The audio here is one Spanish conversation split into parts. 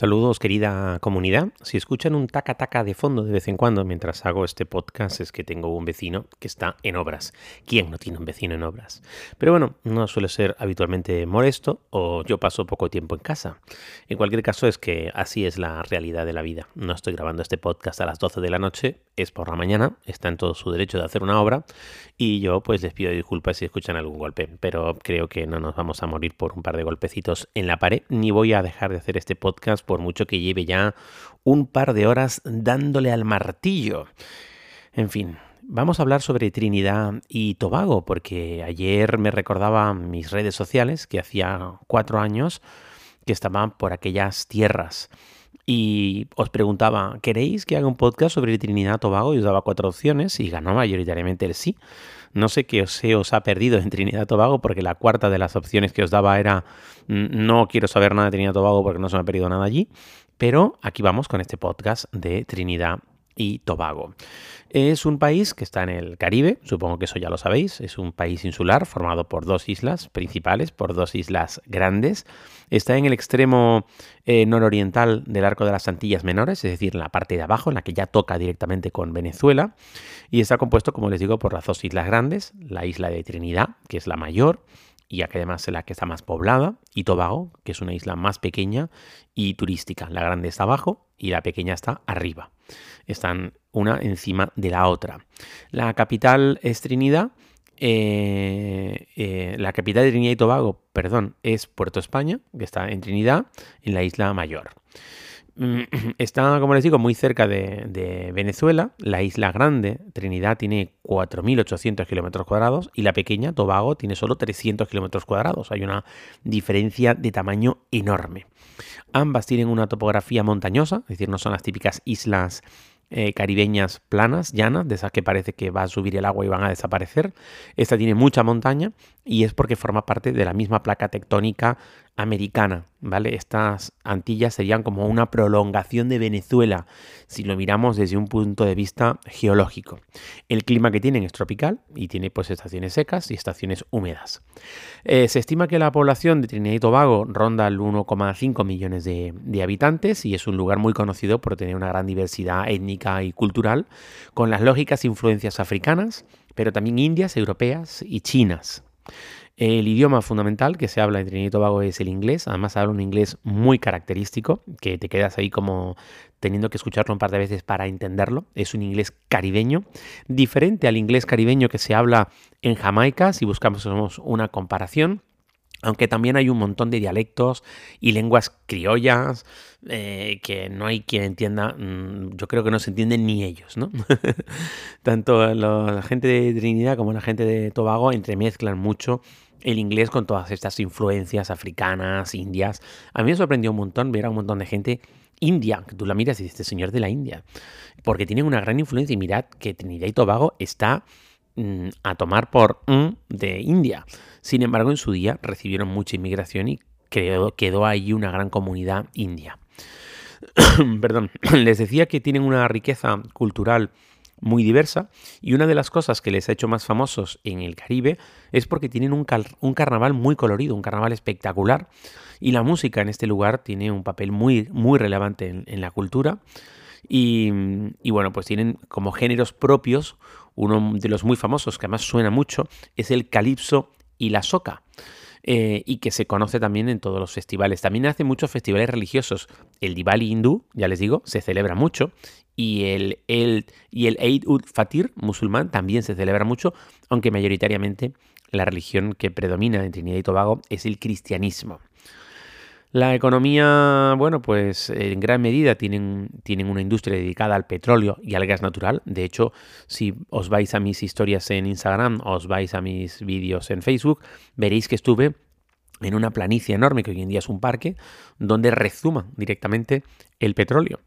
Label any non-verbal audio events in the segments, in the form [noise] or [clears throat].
Saludos querida comunidad. Si escuchan un taca taca de fondo de vez en cuando mientras hago este podcast es que tengo un vecino que está en obras. ¿Quién no tiene un vecino en obras? Pero bueno, no suele ser habitualmente molesto o yo paso poco tiempo en casa. En cualquier caso es que así es la realidad de la vida. No estoy grabando este podcast a las 12 de la noche, es por la mañana, está en todo su derecho de hacer una obra y yo pues les pido disculpas si escuchan algún golpe, pero creo que no nos vamos a morir por un par de golpecitos en la pared ni voy a dejar de hacer este podcast por mucho que lleve ya un par de horas dándole al martillo. En fin, vamos a hablar sobre Trinidad y Tobago, porque ayer me recordaba mis redes sociales que hacía cuatro años que estaban por aquellas tierras. Y os preguntaba, ¿queréis que haga un podcast sobre Trinidad Tobago? Y os daba cuatro opciones y ganó mayoritariamente el sí. No sé qué se os ha perdido en Trinidad Tobago, porque la cuarta de las opciones que os daba era mm, no quiero saber nada de Trinidad Tobago porque no se me ha perdido nada allí. Pero aquí vamos con este podcast de Trinidad y Tobago. Es un país que está en el Caribe, supongo que eso ya lo sabéis, es un país insular formado por dos islas principales, por dos islas grandes. Está en el extremo eh, nororiental del arco de las Antillas Menores, es decir, en la parte de abajo, en la que ya toca directamente con Venezuela, y está compuesto, como les digo, por las dos islas grandes, la isla de Trinidad, que es la mayor, y que además es la que está más poblada, y Tobago, que es una isla más pequeña y turística. La grande está abajo y la pequeña está arriba. Están una encima de la otra. La capital es Trinidad. Eh, eh, la capital de Trinidad y Tobago, perdón, es Puerto España, que está en Trinidad, en la isla mayor. [clears throat] Está, como les digo, muy cerca de, Venezuela. La isla grande, Trinidad, tiene 4.800 kilómetros cuadrados y la pequeña, Tobago, tiene solo 300 kilómetros cuadrados. Hay una diferencia de tamaño enorme. Ambas tienen una topografía montañosa, es decir, no son las típicas islas eh, caribeñas planas, llanas, de esas que parece que va a subir el agua y van a desaparecer. Esta tiene mucha montaña y es porque forma parte de la misma placa tectónica americana, ¿vale? Estas Antillas serían como una prolongación de Venezuela si lo miramos desde un punto de vista geológico. El clima que tienen es tropical y tiene pues estaciones secas y estaciones húmedas. Eh, se estima que la población de Trinidad y Tobago ronda el 1,5 millones de, de habitantes y es un lugar muy conocido por tener una gran diversidad étnica y cultural, con las lógicas influencias africanas, pero también indias, europeas y chinas. El idioma fundamental que se habla en Trinidad y Tobago es el inglés. Además, habla un inglés muy característico, que te quedas ahí como teniendo que escucharlo un par de veces para entenderlo. Es un inglés caribeño, diferente al inglés caribeño que se habla en Jamaica, si buscamos una comparación. Aunque también hay un montón de dialectos y lenguas criollas eh, que no hay quien entienda, mm, yo creo que no se entienden ni ellos, ¿no? [laughs] Tanto la gente de Trinidad como la gente de Tobago entremezclan mucho el inglés con todas estas influencias africanas, indias. A mí me sorprendió un montón ver a un montón de gente india, que tú la miras y dices, este señor de la India, porque tienen una gran influencia y mirad que Trinidad y Tobago está a tomar por de India. Sin embargo, en su día recibieron mucha inmigración y quedó, quedó ahí una gran comunidad india. [coughs] Perdón, [coughs] les decía que tienen una riqueza cultural muy diversa y una de las cosas que les ha hecho más famosos en el Caribe es porque tienen un, carnaval muy colorido, un carnaval espectacular y la música en este lugar tiene un papel muy, muy relevante en, la cultura y, bueno, pues tienen como géneros propios, uno de los muy famosos que además suena mucho es el calipso y la soca. Eh, y que se conoce también en todos los festivales. También hace muchos festivales religiosos. El Diwali hindú, ya les digo, se celebra mucho y el, el, y el Eid ul-Fatir musulmán también se celebra mucho, aunque mayoritariamente la religión que predomina en Trinidad y Tobago es el cristianismo. La economía, bueno, pues en gran medida tienen, tienen, una industria dedicada al petróleo y al gas natural. De hecho, si os vais a mis historias en Instagram, os vais a mis vídeos en Facebook, veréis que estuve en una planicie enorme, que hoy en día es un parque, donde rezuma directamente el petróleo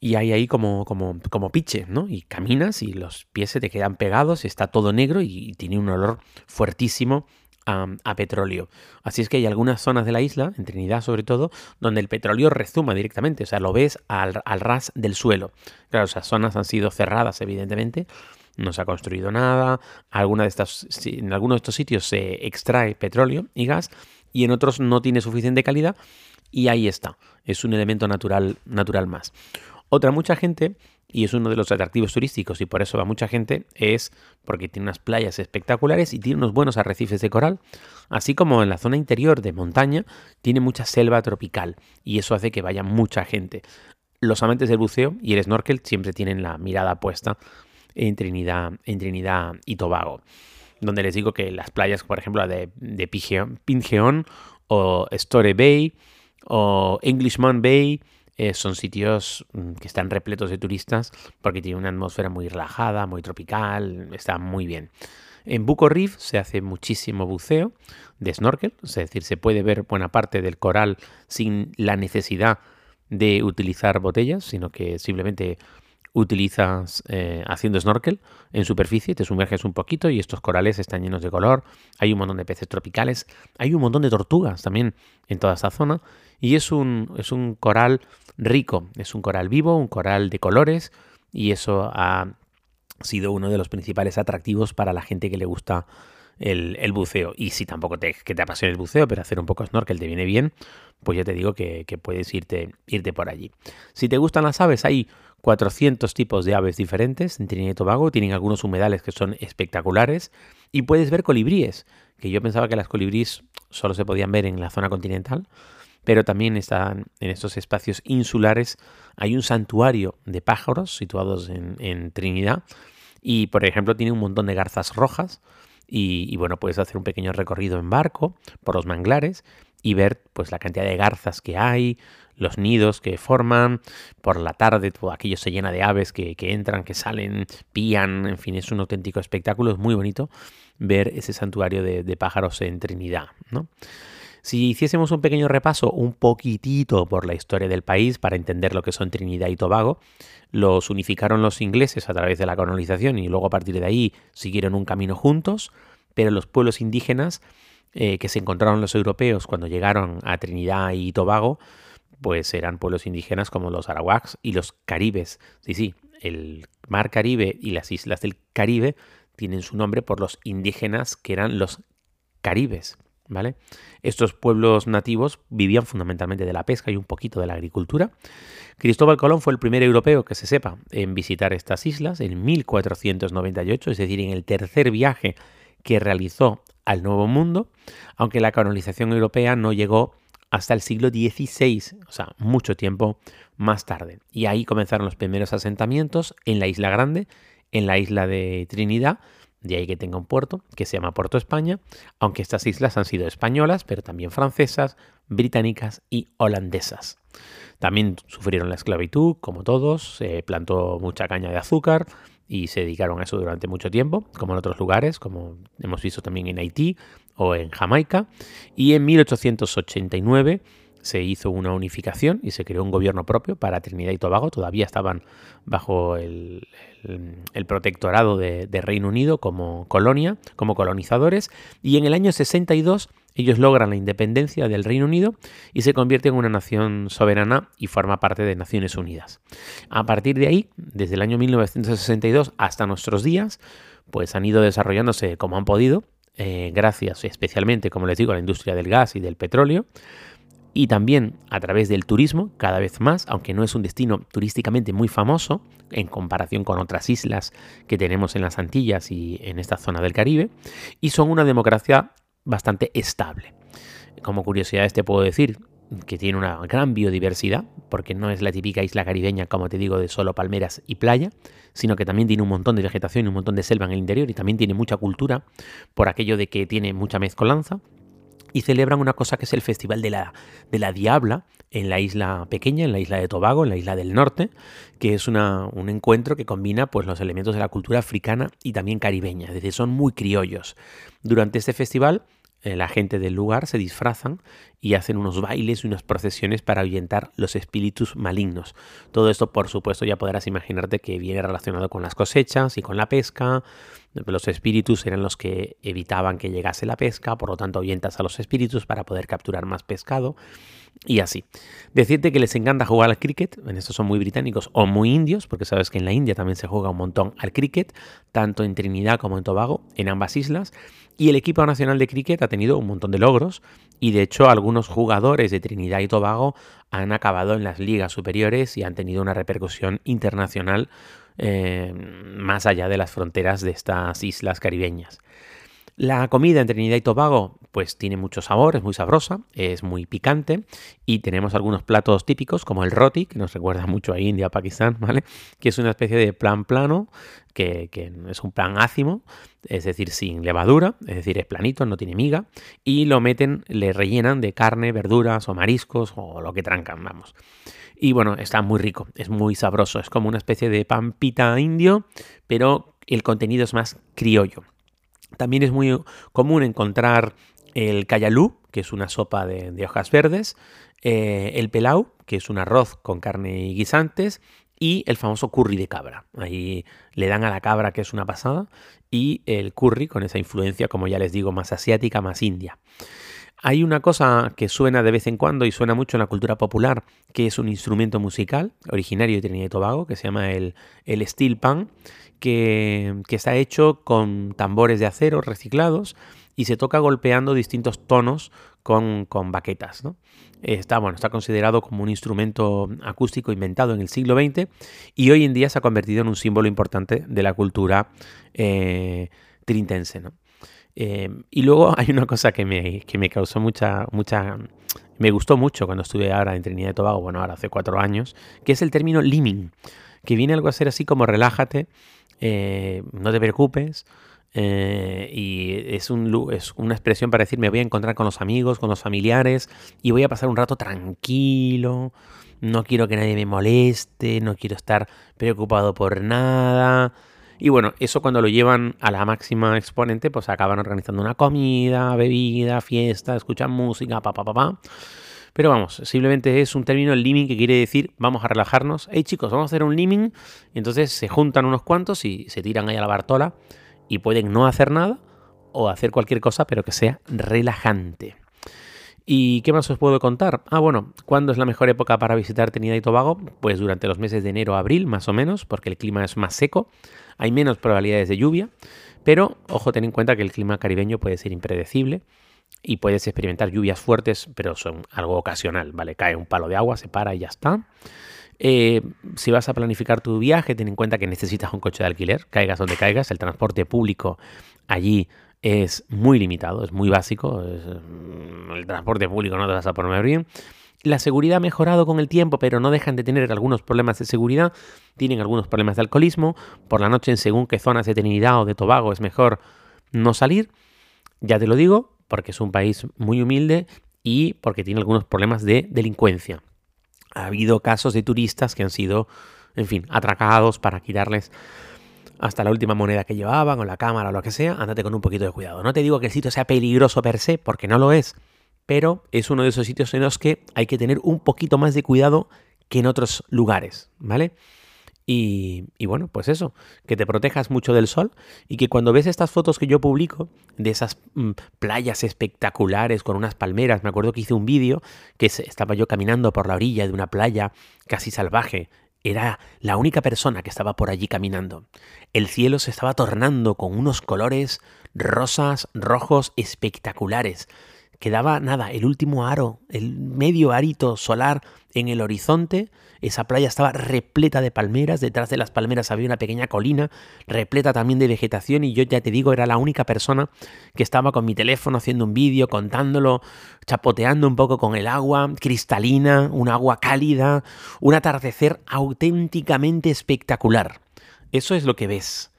y hay ahí como, como, como piche, ¿no? Y caminas y los pies se te quedan pegados, está todo negro y tiene un olor fuertísimo a, petróleo. Así es que hay algunas zonas de la isla, en Trinidad sobre todo, donde el petróleo rezuma directamente, o sea, lo ves al, ras del suelo. Claro, esas zonas han sido cerradas, evidentemente, no se ha construido nada, de estas, en algunos de estos sitios se extrae petróleo y gas y en otros no tiene suficiente calidad y ahí está, es un elemento natural, natural más. Otra mucha gente y es uno de los atractivos turísticos y por eso va mucha gente, es porque tiene unas playas espectaculares y tiene unos buenos arrecifes de coral, así como en la zona interior de montaña tiene mucha selva tropical y eso hace que vaya mucha gente. Los amantes del buceo y el snorkel siempre tienen la mirada puesta en Trinidad, en Trinidad y Tobago, donde les digo que las playas, por ejemplo, la de, de o Story Bay o Englishman Bay, eh, son sitios mm, que están repletos de turistas porque tienen una atmósfera muy relajada, muy tropical, está muy bien. En Buco Reef se hace muchísimo buceo de snorkel, es decir, se puede ver buena parte del coral sin la necesidad de utilizar botellas, sino que simplemente utilizas eh, haciendo snorkel en superficie, te sumerges un poquito y estos corales están llenos de color, hay un montón de peces tropicales, hay un montón de tortugas también en toda esta zona y es un, es un coral rico, es un coral vivo, un coral de colores y eso ha sido uno de los principales atractivos para la gente que le gusta el, buceo. Y si tampoco te, que te apasiona el buceo, pero hacer un poco snorkel te viene bien, pues ya te digo que, puedes irte, irte por allí. Si te gustan las aves, hay 400 tipos de aves diferentes en Trinidad y Tobago, tienen algunos humedales que son espectaculares y puedes ver colibríes, que yo pensaba que las colibríes solo se podían ver en la zona continental, pero también están en estos espacios insulares. Hay un santuario de pájaros situados en, Trinidad y, por ejemplo, tiene un montón de garzas rojas y, bueno, puedes hacer un pequeño recorrido en barco por los manglares y ver pues la cantidad de garzas que hay, los nidos que forman, por la tarde todo aquello se llena de aves que, entran, que salen, pían, en fin, es un auténtico espectáculo, es muy bonito ver ese santuario de, de pájaros en Trinidad, ¿no? Si hiciésemos un pequeño repaso, un poquitito por la historia del país para entender lo que son Trinidad y Tobago, los unificaron los ingleses a través de la colonización y luego a partir de ahí siguieron un camino juntos, pero los pueblos indígenas eh, que se encontraron los europeos cuando llegaron a Trinidad y Tobago, pues eran pueblos indígenas como los arawaks y los caribes. Sí, sí, el mar Caribe y las islas del Caribe tienen su nombre por los indígenas que eran los caribes. ¿vale? Estos pueblos nativos vivían fundamentalmente de la pesca y un poquito de la agricultura. Cristóbal Colón fue el primer europeo que se sepa en visitar estas islas en 1498, es decir, en el tercer viaje que realizó al Nuevo Mundo, aunque la colonización europea no llegó hasta el siglo XVI, o sea, mucho tiempo más tarde. Y ahí comenzaron los primeros asentamientos en la Isla Grande, en la isla de Trinidad, de ahí que tenga un puerto que se llama Puerto España, aunque estas islas han sido españolas, pero también francesas, británicas y holandesas. También sufrieron la esclavitud, como todos, se plantó mucha caña de azúcar y se dedicaron a eso durante mucho tiempo, como en otros lugares, como hemos visto también en Haití o en Jamaica. Y en 1889 se hizo una unificación y se creó un gobierno propio para Trinidad y Tobago. Todavía estaban bajo el, protectorado de, Reino Unido como colonia, como colonizadores. Y en el año 62 ellos logran la independencia del Reino Unido y se convierten en una nación soberana y forma parte de Naciones Unidas. A partir de ahí, desde el año 1962 hasta nuestros días, pues han ido desarrollándose como han podido, eh, gracias especialmente, como les digo, a la industria del gas y del petróleo y también a través del turismo, cada vez más, aunque no es un destino turísticamente muy famoso en comparación con otras islas que tenemos en las Antillas y en esta zona del Caribe, y son una democracia bastante estable. Como curiosidad te puedo decir que tiene una gran biodiversidad, porque no es la típica isla caribeña, como te digo, de solo palmeras y playa, sino que también tiene un montón de vegetación y un montón de selva en el interior y también tiene mucha cultura por aquello de que tiene mucha mezcolanza y celebran una cosa que es el Festival de la, de la Diabla en la isla pequeña, en la isla de Tobago, en la isla del norte, que es una, un encuentro que combina pues, los elementos de la cultura africana y también caribeña, es decir, son muy criollos. Durante este festival la gente del lugar se disfrazan y hacen unos bailes y unas procesiones para ahuyentar los espíritus malignos. Todo esto, por supuesto, ya podrás imaginarte que viene relacionado con las cosechas y con la pesca. Los espíritus eran los que evitaban que llegase la pesca, por lo tanto ahuyentas a los espíritus para poder capturar más pescado y así. Decirte que les encanta jugar al cricket, en estos son muy británicos o muy indios, porque sabes que en la India también se juega un montón al cricket, tanto en Trinidad como en Tobago, en ambas islas. Y el equipo nacional de cricket ha tenido un montón de logros y de hecho algunos jugadores de Trinidad y Tobago han acabado en las ligas superiores y han tenido una repercusión internacional eh, más allá de las fronteras de estas islas caribeñas. La comida en Trinidad y Tobago pues tiene mucho sabor, es muy sabrosa, es muy picante y tenemos algunos platos típicos como el roti, que nos recuerda [laughs] mucho a India, Pakistán, ¿vale? Que es una especie de plan plano, que, es un plan ácimo, es decir, sin levadura, es decir, es planito, no tiene miga, y lo meten, le rellenan de carne, verduras o mariscos o lo que trancan, vamos. Y bueno, está muy rico, es muy sabroso, es como una especie de pan pita indio, pero el contenido es más criollo. También es muy común encontrar el cayalú, que es una sopa de, hojas verdes, eh, el pelau, que es un arroz con carne y guisantes, y el famoso curry de cabra. Ahí le dan a la cabra, que es una pasada, y el curry con esa influencia, como ya les digo, más asiática, más india. Hay una cosa que suena de vez en cuando y suena mucho en la cultura popular, que es un instrumento musical originario de Trinidad y Tobago, que se llama el, el steel pan, que, está hecho con tambores de acero reciclados y se toca golpeando distintos tonos con, baquetas. Está, bueno, está considerado como un instrumento acústico inventado en el siglo XX y hoy en día se ha convertido en un símbolo importante de la cultura eh, trintense. Eh, y luego [laughs] hay una cosa que me, que me causó mucha, mucha... Me gustó mucho cuando estuve ahora en Trinidad y Tobago, bueno, ahora hace cuatro años, que es el término liming, que viene algo a ser así como relájate, eh, no te preocupes. Eh, y es, un, es una expresión para decir me voy a encontrar con los amigos, con los familiares y voy a pasar un rato tranquilo, no quiero que nadie me moleste, no quiero estar preocupado por nada. Y bueno, eso cuando lo llevan a la máxima exponente, pues acaban organizando una comida, bebida, fiesta, escuchan música, pa, pa, pa, pa. Pero vamos, simplemente es un término, el liming, que quiere decir vamos a relajarnos. Hey chicos, vamos a hacer un liming. Entonces se juntan unos cuantos y se tiran ahí a la Bartola y pueden no hacer nada o hacer cualquier cosa, pero que sea relajante. ¿Y qué más os puedo contar? Ah, bueno, ¿cuándo es la mejor época para visitar Trinidad y Tobago? Pues durante los meses de enero a abril, más o menos, porque el clima es más seco, hay menos probabilidades de lluvia, pero ojo, ten en cuenta que el clima caribeño puede ser impredecible y puedes experimentar lluvias fuertes, pero son algo ocasional, ¿vale? Cae un palo de agua, se para y ya está. Eh, si vas a planificar tu viaje, ten en cuenta que necesitas un coche de alquiler, caigas donde caigas, el transporte público allí es muy limitado, es muy básico, mm, el transporte público no te vas a poner bien. La seguridad ha mejorado con el tiempo, pero no dejan de tener algunos problemas de seguridad. Tienen algunos problemas de alcoholismo. Por la noche, en según qué zonas de Trinidad o de Tobago, es mejor no salir. Ya te lo digo, porque es un país muy humilde y porque tiene algunos problemas de delincuencia. Ha habido casos de turistas que han sido, en fin, atracados para quitarles hasta la última moneda que llevaban o la cámara o lo que sea. Ándate con un poquito de cuidado. No te digo que el sitio sea peligroso per se, porque no lo es, pero es uno de esos sitios en los que hay que tener un poquito más de cuidado que en otros lugares, ¿vale? Y, bueno, pues eso, que te protejas mucho del sol y que cuando ves estas fotos que yo publico de esas mm, playas espectaculares con unas palmeras, me acuerdo que hice un vídeo que estaba yo caminando por la orilla de una playa casi salvaje. Era la única persona que estaba por allí caminando. El cielo se estaba tornando con unos colores rosas, rojos espectaculares. Quedaba nada, el último aro, el medio arito solar en el horizonte esa playa estaba repleta de palmeras, detrás de las palmeras había una pequeña colina, repleta también de vegetación y yo ya te digo, era la única persona que estaba con mi teléfono haciendo un vídeo, contándolo, chapoteando un poco con el agua, cristalina, un agua cálida, un atardecer auténticamente espectacular. Eso es lo que ves.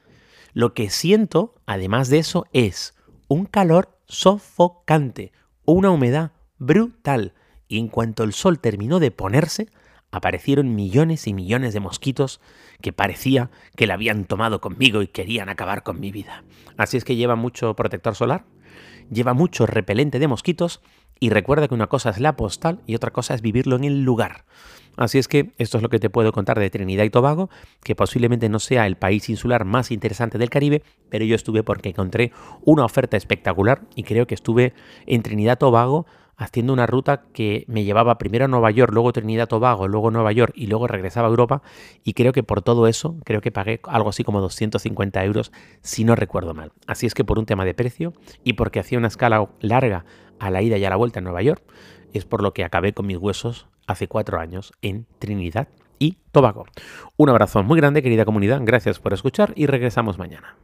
Lo que siento, además de eso, es un calor sofocante, una humedad brutal. Y en cuanto el sol terminó de ponerse, aparecieron millones y millones de mosquitos que parecía que la habían tomado conmigo y querían acabar con mi vida. Así es que lleva mucho protector solar, lleva mucho repelente de mosquitos y recuerda que una cosa es la postal y otra cosa es vivirlo en el lugar. Así es que esto es lo que te puedo contar de Trinidad y Tobago, que posiblemente no sea el país insular más interesante del Caribe, pero yo estuve porque encontré una oferta espectacular y creo que estuve en Trinidad y Tobago haciendo una ruta que me llevaba primero a Nueva York, luego Trinidad Tobago, luego Nueva York y luego regresaba a Europa. Y creo que por todo eso, creo que pagué algo así como 250 euros, si no recuerdo mal. Así es que por un tema de precio y porque hacía una escala larga a la ida y a la vuelta a Nueva York, es por lo que acabé con mis huesos hace cuatro años en Trinidad y Tobago. Un abrazo muy grande, querida comunidad. Gracias por escuchar y regresamos mañana.